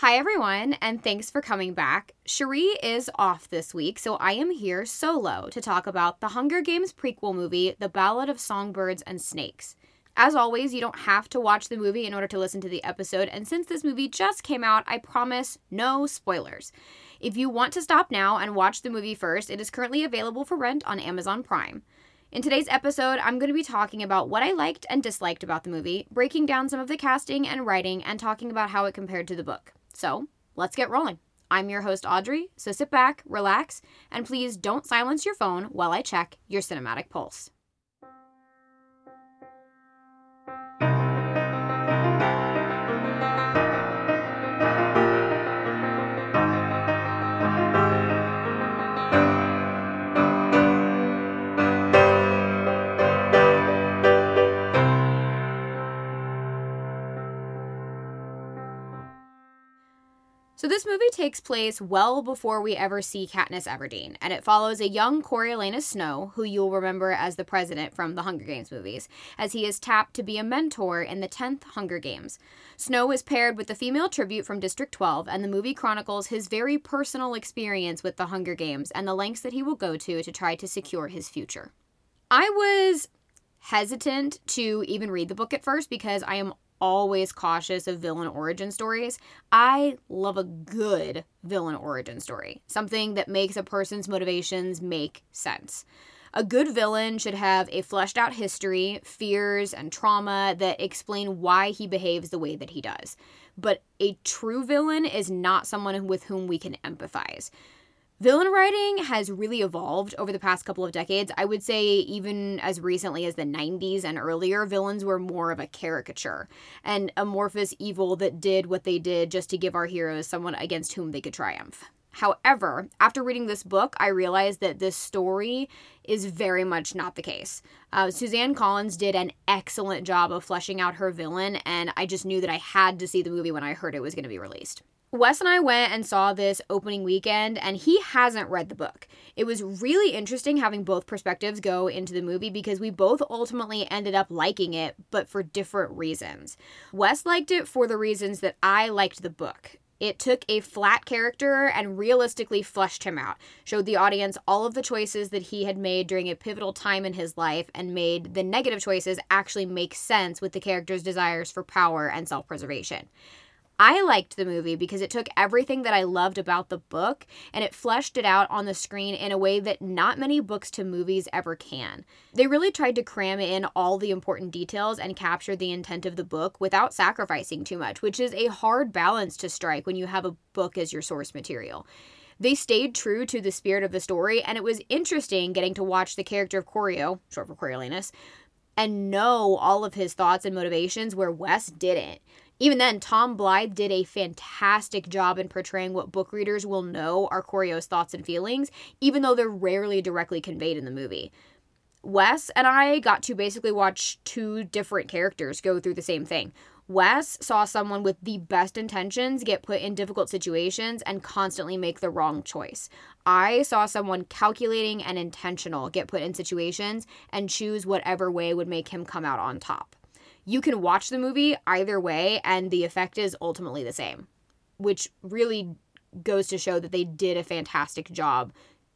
Hi, everyone, and thanks for coming back. Cherie is off this week, so I am here solo to talk about the Hunger Games prequel movie, The Ballad of Songbirds and Snakes. As always, you don't have to watch the movie in order to listen to the episode, and since this movie just came out, I promise no spoilers. If you want to stop now and watch the movie first, it is currently available for rent on Amazon Prime. In today's episode, I'm going to be talking about what I liked and disliked about the movie, breaking down some of the casting and writing, and talking about how it compared to the book. So let's get rolling. I'm your host, Audrey, so sit back, relax, and please don't silence your phone while I check your cinematic pulse. So this movie takes place well before we ever see Katniss Everdeen, and it follows a young Coriolanus Snow, who you'll remember as the president from the Hunger Games movies, as he is tapped to be a mentor in the 10th Hunger Games. Snow is paired with the female tribute from District 12, and the movie chronicles his very personal experience with the Hunger Games and the lengths that he will go to to try to secure his future. I was hesitant to even read the book at first because I am always cautious of villain origin stories. I love a good villain origin story, something that makes a person's motivations make sense. A good villain should have a fleshed out history, fears, and trauma that explain why he behaves the way that he does. But a true villain is not someone with whom we can empathize. Villain writing has really evolved over the past couple of decades. I would say, even as recently as the 90s and earlier, villains were more of a caricature, an amorphous evil that did what they did just to give our heroes someone against whom they could triumph. However, after reading this book, I realized that this story is very much not the case. Uh, Suzanne Collins did an excellent job of fleshing out her villain, and I just knew that I had to see the movie when I heard it was going to be released. Wes and I went and saw this opening weekend, and he hasn't read the book. It was really interesting having both perspectives go into the movie because we both ultimately ended up liking it, but for different reasons. Wes liked it for the reasons that I liked the book. It took a flat character and realistically fleshed him out, showed the audience all of the choices that he had made during a pivotal time in his life, and made the negative choices actually make sense with the character's desires for power and self preservation. I liked the movie because it took everything that I loved about the book and it fleshed it out on the screen in a way that not many books to movies ever can. They really tried to cram in all the important details and capture the intent of the book without sacrificing too much, which is a hard balance to strike when you have a book as your source material. They stayed true to the spirit of the story, and it was interesting getting to watch the character of Corio, short for Coriolanus, and know all of his thoughts and motivations where Wes didn't. Even then, Tom Blyth did a fantastic job in portraying what book readers will know are Corio's thoughts and feelings, even though they're rarely directly conveyed in the movie. Wes and I got to basically watch two different characters go through the same thing. Wes saw someone with the best intentions get put in difficult situations and constantly make the wrong choice. I saw someone calculating and intentional get put in situations and choose whatever way would make him come out on top you can watch the movie either way and the effect is ultimately the same, which really goes to show that they did a fantastic job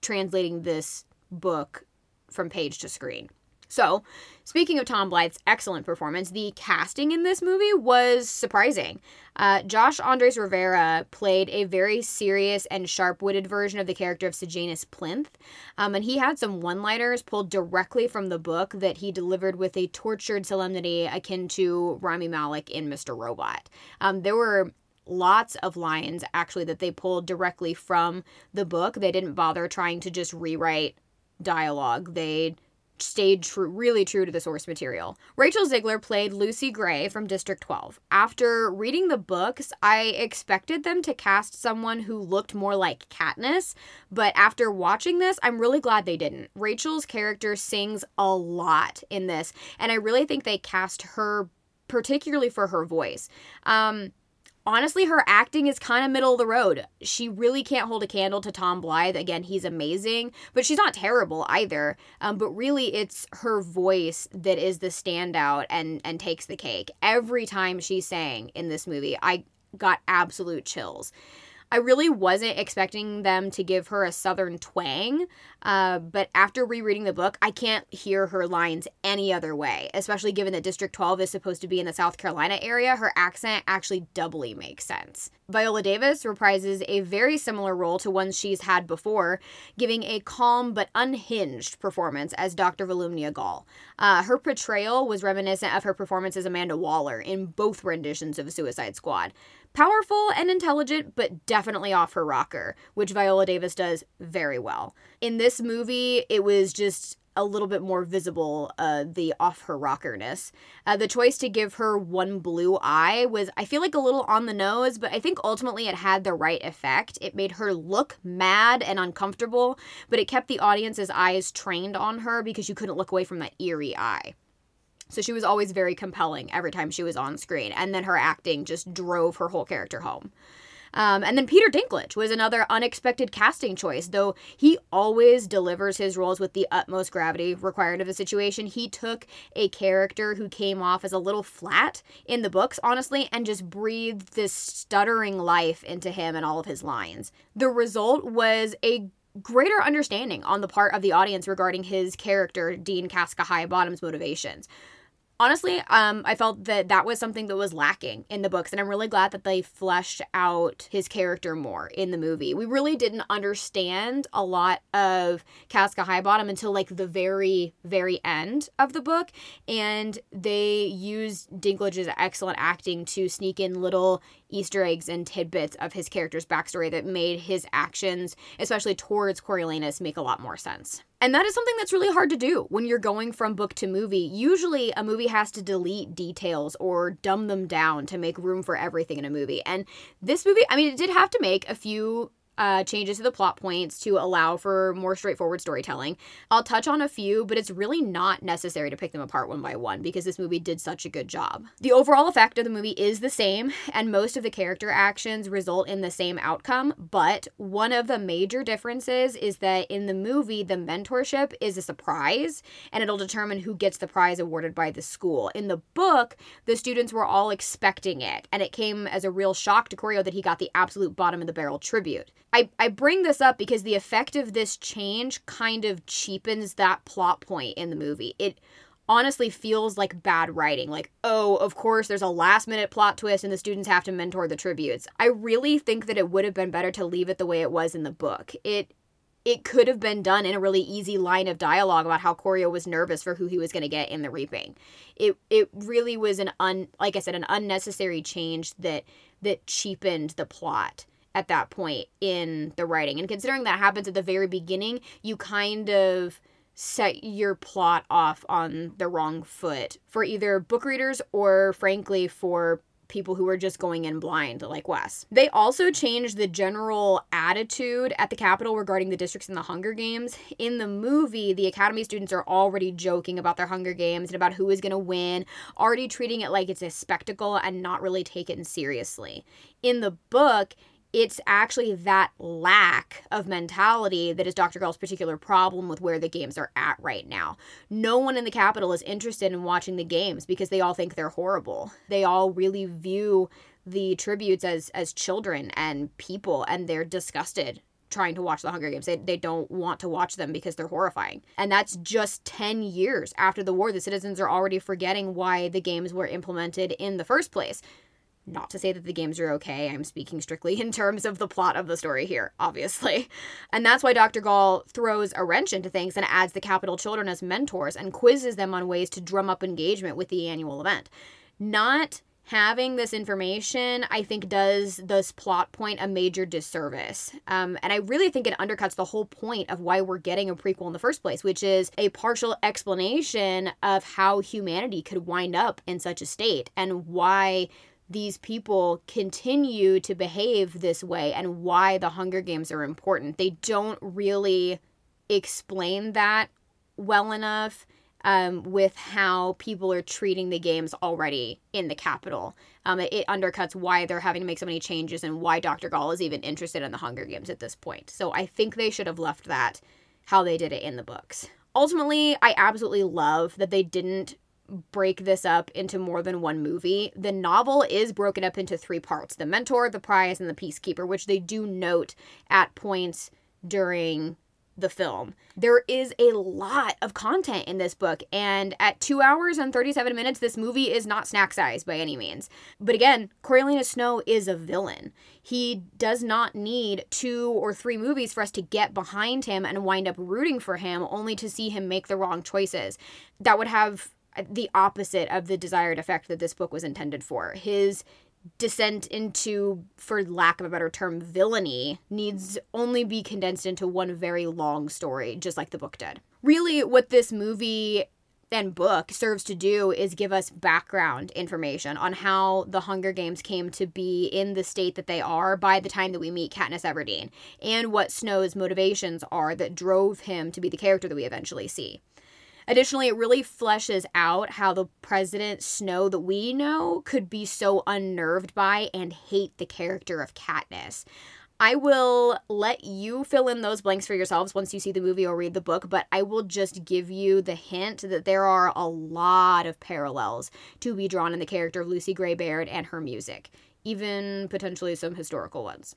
translating this book from page to screen. So, speaking of Tom Blyth's excellent performance, the casting in this movie was surprising. Uh, Josh Andres Rivera played a very serious and sharp witted version of the character of Sejanus Plinth, um, and he had some one liners pulled directly from the book that he delivered with a tortured solemnity akin to Rami Malek in Mr. Robot. Um, there were lots of lines actually that they pulled directly from the book. They didn't bother trying to just rewrite dialogue. They stayed true, really true to the source material. Rachel Zegler played Lucy Gray from District 12. After reading the books, I expected them to cast someone who looked more like Katniss, but after watching this, I'm really glad they didn't. Rachel's character sings a lot in this, and I really think they cast her particularly for her voice. Um, honestly, her acting is kind of middle of the road. She really can't hold a candle to Tom Blyth. Again, he's amazing, but she's not terrible either. Um, but really, it's her voice that is the standout and and takes the cake. Every time she sang in this movie, I got absolute chills. I really wasn't expecting them to give her a southern twang, uh, but after rereading the book, I can't hear her lines any other way, especially given that District 12 is supposed to be in the South Carolina area. Her accent actually doubly makes sense. Viola Davis reprises a very similar role to ones she's had before, giving a calm but unhinged performance as Dr. Volumnia Gaul. Uh, her portrayal was reminiscent of her performance as Amanda Waller in both renditions of Suicide Squad. Powerful and intelligent, but definitely off her rocker, which Viola Davis does very well. In this movie, it was just a little bit more visible uh, the off her rockerness. Uh, the choice to give her one blue eye was, I feel like, a little on the nose, but I think ultimately it had the right effect. It made her look mad and uncomfortable, but it kept the audience's eyes trained on her because you couldn't look away from that eerie eye. So she was always very compelling every time she was on screen. And then her acting just drove her whole character home. Um, and then Peter Dinklage was another unexpected casting choice, though he always delivers his roles with the utmost gravity required of the situation. He took a character who came off as a little flat in the books, honestly, and just breathed this stuttering life into him and all of his lines. The result was a greater understanding on the part of the audience regarding his character, Dean Casca Highbottom's motivations honestly, um, I felt that that was something that was lacking in the books, and I'm really glad that they fleshed out his character more in the movie. We really didn't understand a lot of Casca Highbottom until like the very, very end of the book, and they used Dinklage's excellent acting to sneak in little Easter eggs and tidbits of his character's backstory that made his actions, especially towards Coriolanus, make a lot more sense. And that is something that's really hard to do when you're going from book to movie. Usually, a movie has to delete details or dumb them down to make room for everything in a movie. And this movie, I mean, it did have to make a few uh, changes to the plot points to allow for more straightforward storytelling. I'll touch on a few, but it's really not necessary to pick them apart one by one because this movie did such a good job. The overall effect of the movie is the same, and most of the character actions result in the same outcome, but one of the major differences is that in the movie, the mentorship is a surprise and it'll determine who gets the prize awarded by the school. In the book, the students were all expecting it, and it came as a real shock to Corio that he got the absolute bottom of the barrel tribute. I, I bring this up because the effect of this change kind of cheapens that plot point in the movie. It honestly feels like bad writing. Like, oh, of course, there's a last minute plot twist and the students have to mentor the tributes. I really think that it would have been better to leave it the way it was in the book. It it could have been done in a really easy line of dialogue about how Corio was nervous for who he was going to get in the reaping. It it really was an un like I said an unnecessary change that that cheapened the plot at that point in the writing. And considering that happens at the very beginning, you kind of set your plot off on the wrong foot for either book readers or, frankly, for people who are just going in blind like Wes. They also changed the general attitude at the Capitol regarding the districts in the Hunger Games. In the movie, the Academy students are already joking about their Hunger Games and about who is going to win, already treating it like it's a spectacle and not really take it seriously. In the book, it's actually that lack of mentality that is Dr. Gaul's particular problem with where the games are at right now. No one in the Capitol is interested in watching the games because they all think they're horrible. They all really view the tributes as as children and people and they're disgusted trying to watch the Hunger Games. They, they don't want to watch them because they're horrifying. And that's just 10 years after the war. The citizens are already forgetting why the games were implemented in the first place. Not to say that the games are okay, I'm speaking strictly in terms of the plot of the story here, obviously. And that's why Dr. Gaul throws a wrench into things and adds the Capitol children as mentors and quizzes them on ways to drum up engagement with the annual event. Not having this information, I think, does this plot point a major disservice. Um, and I really think it undercuts the whole point of why we're getting a prequel in the first place, which is a partial explanation of how humanity could wind up in such a state and why these people continue to behave this way and why the Hunger Games are important. They don't really explain that well enough um, with how people are treating the games already in the Capitol. Um, it, it, undercuts why they're having to make so many changes and why Dr. Gaul is even interested in the Hunger Games at this point. So I think they should have left that how they did it in the books. Ultimately, I absolutely love that they didn't break this up into more than one movie. The novel is broken up into three parts the mentor, the prize, and the peacekeeper, which they do note at points during the film. There is a lot of content in this book, and at two hours and 37 minutes, this movie is not snack size by any means. But again, Coriolanus Snow is a villain. He does not need two or three movies for us to get behind him and wind up rooting for him, only to see him make the wrong choices. That would have the opposite of the desired effect that this book was intended for. His descent into, for lack of a better term, villainy needs only be condensed into one very long story, just like the book did. Really, what this movie and book serves to do is give us background information on how the Hunger Games came to be in the state that they are by the time that we meet Katniss Everdeen, and what Snow's motivations are that drove him to be the character that we eventually see. Additionally, it really fleshes out how the President Snow that we know could be so unnerved by and hate the character of Katniss. I will let you fill in those blanks for yourselves once you see the movie or read the book, but I will just give you the hint that there are a lot of parallels to be drawn in the character of Lucy Gray Baird and her music, even potentially some historical ones.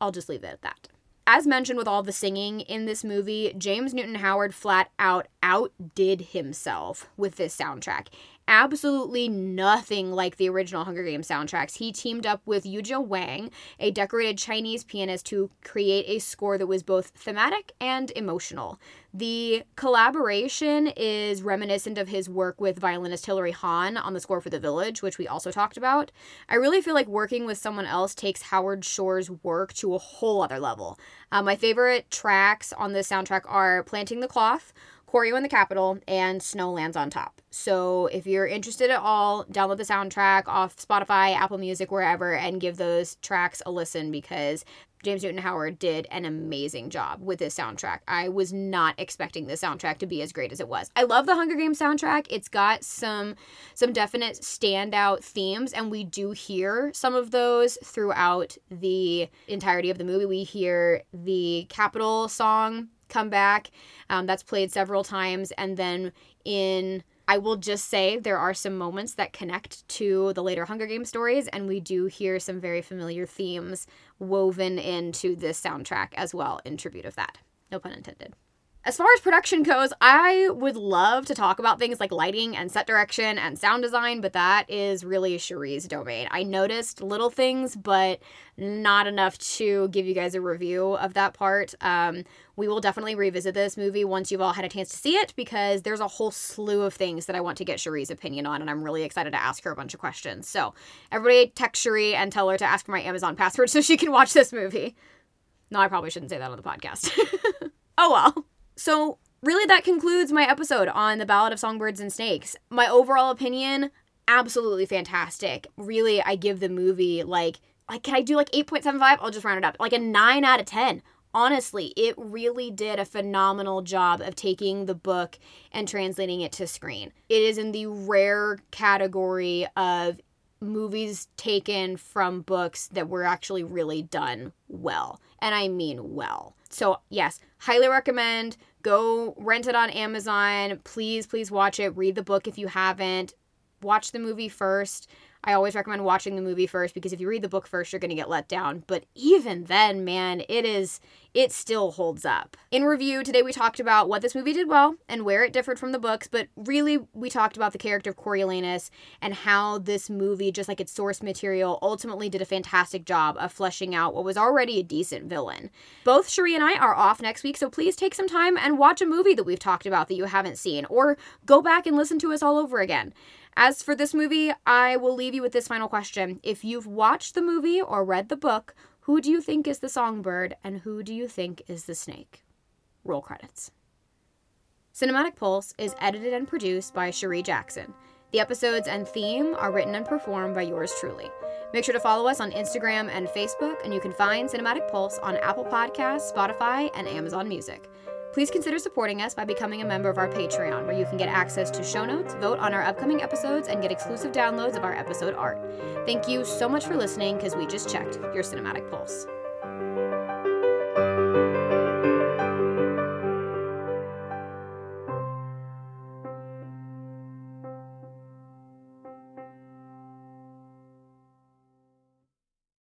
I'll just leave it at that. As mentioned with all the singing in this movie, James Newton Howard flat out outdid himself with this soundtrack absolutely nothing like the original Hunger Games soundtracks. He teamed up with Yuja Wang, a decorated Chinese pianist, to create a score that was both thematic and emotional. The collaboration is reminiscent of his work with violinist Hilary Hahn on the score for The Village, which we also talked about. I really feel like working with someone else takes Howard Shore's work to a whole other level. Uh, my favorite tracks on this soundtrack are Planting the Cloth, Corio in the Capitol, and Snow lands on Top. So if you're interested at all, download the soundtrack off Spotify, Apple Music, wherever, and give those tracks a listen because James Newton Howard did an amazing job with this soundtrack. I was not expecting this soundtrack to be as great as it was. I love the Hunger Games soundtrack. It's got some some definite standout themes and we do hear some of those throughout the entirety of the movie. We hear the Capitol song come back. Um, that's played several times. And then in I will just say there are some moments that connect to the later Hunger Games stories, and we do hear some very familiar themes woven into this soundtrack as well in tribute of that. No pun intended. As far as production goes, I would love to talk about things like lighting and set direction and sound design, but that is really Cherie's domain. I noticed little things, but not enough to give you guys a review of that part. Um, we will definitely revisit this movie once you've all had a chance to see it because there's a whole slew of things that I want to get Cherie's opinion on, and I'm really excited to ask her a bunch of questions. So, everybody text Cherie and tell her to ask for my Amazon password so she can watch this movie. No, I probably shouldn't say that on the podcast. oh well. So, really, that concludes my episode on the Ballad of Songbirds and Snakes. My overall opinion, absolutely fantastic. Really, I give the movie like, like, can I do like 8.75? I'll just round it up. Like a 9 out of 10. Honestly, it really did a phenomenal job of taking the book and translating it to screen. It is in the rare category of movies taken from books that were actually really done well. And I mean well. So, yes, highly recommend. Go rent it on Amazon. Please, please watch it. Read the book if you haven't. Watch the movie first. I always recommend watching the movie first because if you read the book first, you're going to get let down. But even then, man, it is it still holds up. In review, today we talked about what this movie did well and where it differed from the books, but really we talked about the character of Coriolanus and how this movie, just like its source material, ultimately did a fantastic job of fleshing out what was already a decent villain. Both Cherie and I are off next week, so please take some time and watch a movie that we've talked about that you haven't seen, or go back and listen to us all over again. As for this movie, I will leave you with this final question. If you've watched the movie or read the book, who do you think is the songbird and who do you think is the snake? Roll credits. Cinematic Pulse is edited and produced by Cherie Jackson. The episodes and theme are written and performed by yours truly. Make sure to follow us on Instagram and Facebook, and you can find Cinematic Pulse on Apple Podcasts, Spotify, and Amazon Music. Please consider supporting us by becoming a member of our Patreon, where you can get access to show notes, vote on our upcoming episodes, and get exclusive downloads of our episode art. Thank you so much for listening, because we just checked your cinematic pulse.